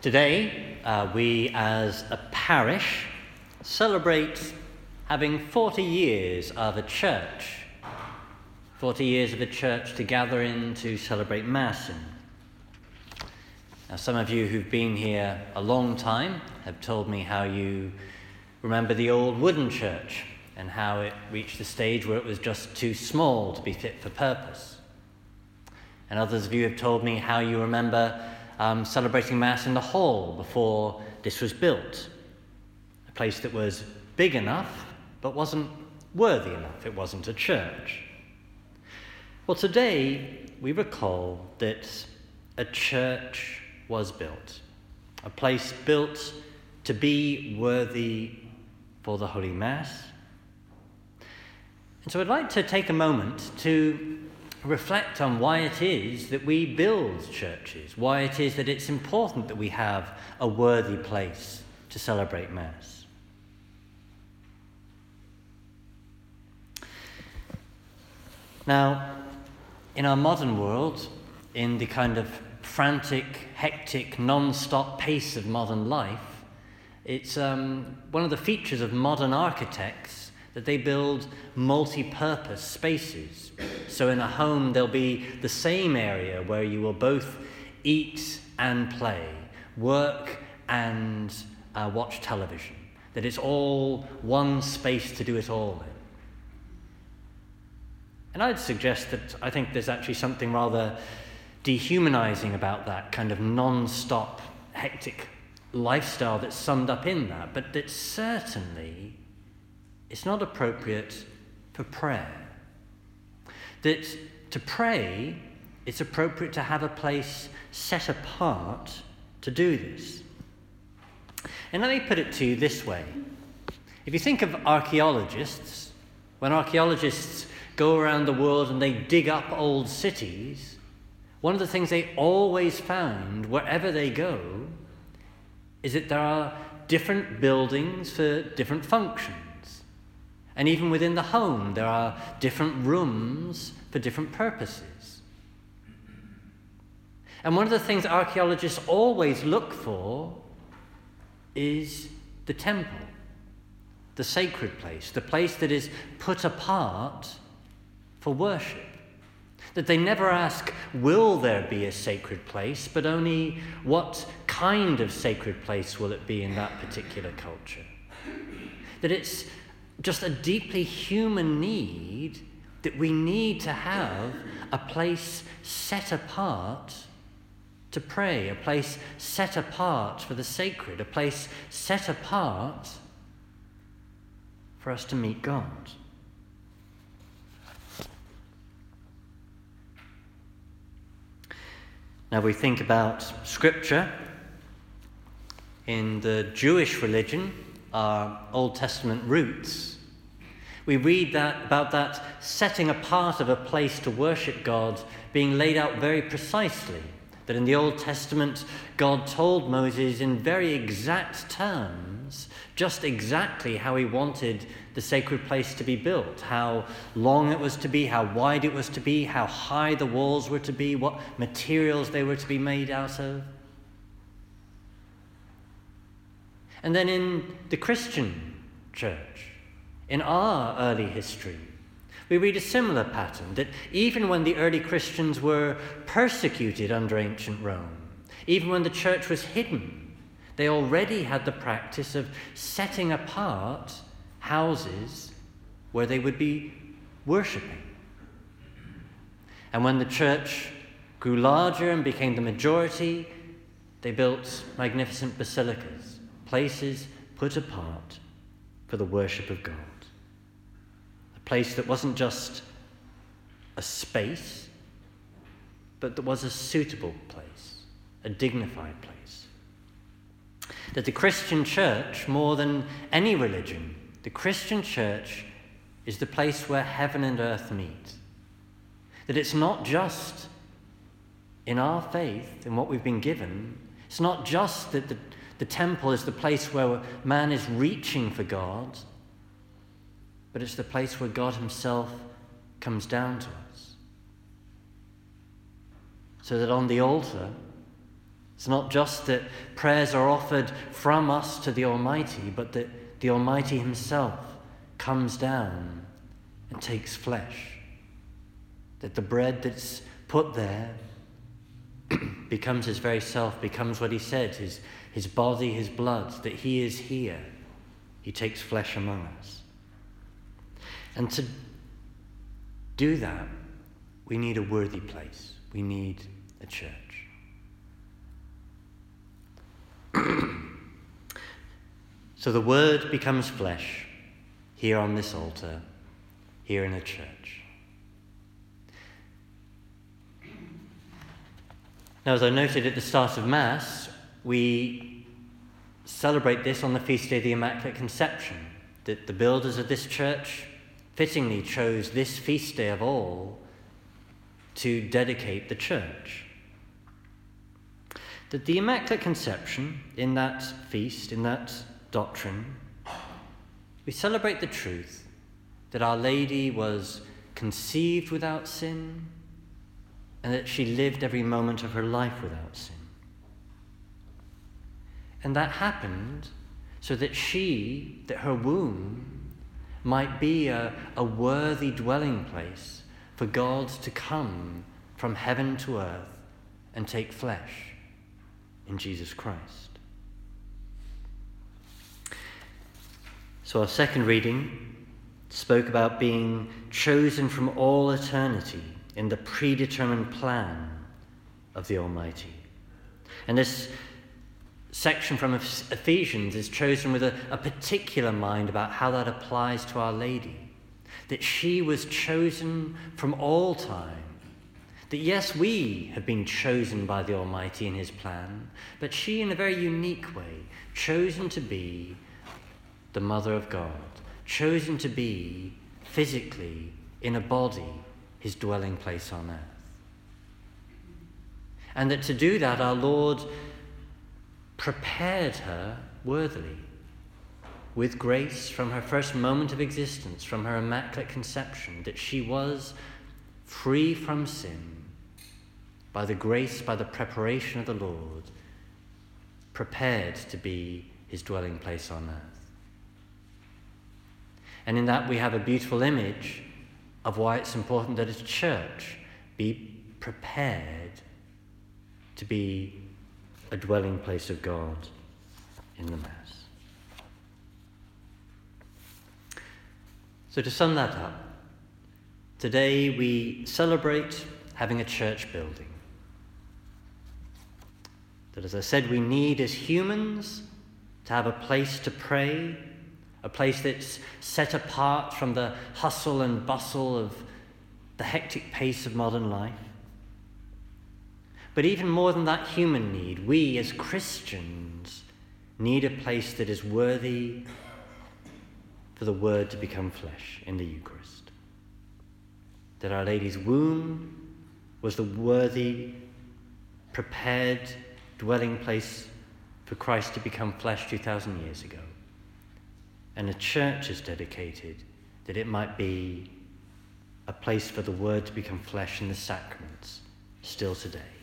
Today, uh, we as a parish celebrate having 40 years of a church. 40 years of a church to gather in to celebrate Mass in. Now, some of you who've been here a long time have told me how you remember the old wooden church and how it reached the stage where it was just too small to be fit for purpose. And others of you have told me how you remember um, celebrating Mass in the hall before this was built. A place that was big enough but wasn't worthy enough. It wasn't a church. Well, today we recall that a church was built, a place built to be worthy for the Holy Mass. And so I'd like to take a moment to reflect on why it is that we build churches, why it is that it's important that we have a worthy place to celebrate Mass. Now, in our modern world, in the kind of frantic, hectic, non stop pace of modern life, it's um, one of the features of modern architects that they build multi purpose spaces. So, in a home, there'll be the same area where you will both eat and play, work and uh, watch television. That it's all one space to do it all in. And I'd suggest that I think there's actually something rather dehumanizing about that kind of non stop, hectic lifestyle that's summed up in that, but that certainly it's not appropriate for prayer. That to pray, it's appropriate to have a place set apart to do this. And let me put it to you this way. If you think of archaeologists, when archaeologists go around the world and they dig up old cities, one of the things they always found, wherever they go, is that there are different buildings for different functions. And even within the home, there are different rooms for different purposes. And one of the things archaeologists always look for is the temple, the sacred place, the place that is put apart for worship. That they never ask, will there be a sacred place, but only what kind of sacred place will it be in that particular culture. That it's just a deeply human need that we need to have a place set apart to pray, a place set apart for the sacred, a place set apart for us to meet God. Now we think about Scripture in the Jewish religion, our Old Testament roots. We read that about that setting apart of a place to worship God being laid out very precisely. That in the Old Testament, God told Moses in very exact terms just exactly how he wanted the sacred place to be built, how long it was to be, how wide it was to be, how high the walls were to be, what materials they were to be made out of. And then in the Christian church, in our early history, we read a similar pattern that even when the early Christians were persecuted under ancient Rome, even when the church was hidden, they already had the practice of setting apart houses where they would be worshipping. And when the church grew larger and became the majority, they built magnificent basilicas, places put apart for the worship of God. A place that wasn't just a space, but that was a suitable place, a dignified place. That the Christian church, more than any religion, the Christian church is the place where heaven and earth meet. That it's not just in our faith, in what we've been given, it's not just that the, the temple is the place where man is reaching for God, but it's the place where God Himself comes down to us. So that on the altar, It's not just that prayers are offered from us to the Almighty, but that the Almighty Himself comes down and takes flesh. That the bread that's put there becomes His very self, becomes what He said, His, his body, His blood, that He is here. He takes flesh among us. And to do that, we need a worthy place. We need a church. so the Word becomes flesh here on this altar, here in a church. Now, as I noted at the start of Mass, we celebrate this on the feast day of the Immaculate Conception, that the builders of this church fittingly chose this feast day of all to dedicate the church. That the Immaculate Conception, in that feast, in that doctrine, we celebrate the truth that Our Lady was conceived without sin and that she lived every moment of her life without sin. And that happened so that she, that her womb, might be a, a worthy dwelling place for God to come from heaven to earth and take flesh in Jesus Christ. So, our second reading spoke about being chosen from all eternity in the predetermined plan of the Almighty. And this section from Ephesians is chosen with a, a, particular mind about how that applies to Our Lady. That she was chosen from all time. That yes, we have been chosen by the Almighty in His plan, but she, in a very unique way, chosen to be the Mother of God, chosen to be physically in a body His dwelling place on earth. And that to do that, our Lord prepared her worthily with grace from her first moment of existence, from her immaculate conception, that she was free from sin by the grace, by the preparation of the Lord, prepared to be his dwelling place on earth. And in that, we have a beautiful image of why it's important that a church be prepared to be a dwelling place of God in the Mass. So, to sum that up, today we celebrate having a church building. That, as I said, we need as humans to have a place to pray, a place that's set apart from the hustle and bustle of the hectic pace of modern life. But even more than that human need, we as Christians need a place that is worthy for the Word to become flesh in the Eucharist. That Our Lady's womb was the worthy, prepared dwelling place for Christ to become flesh 2,000 years ago. And a church is dedicated that it might be a place for the Word to become flesh in the sacraments still today.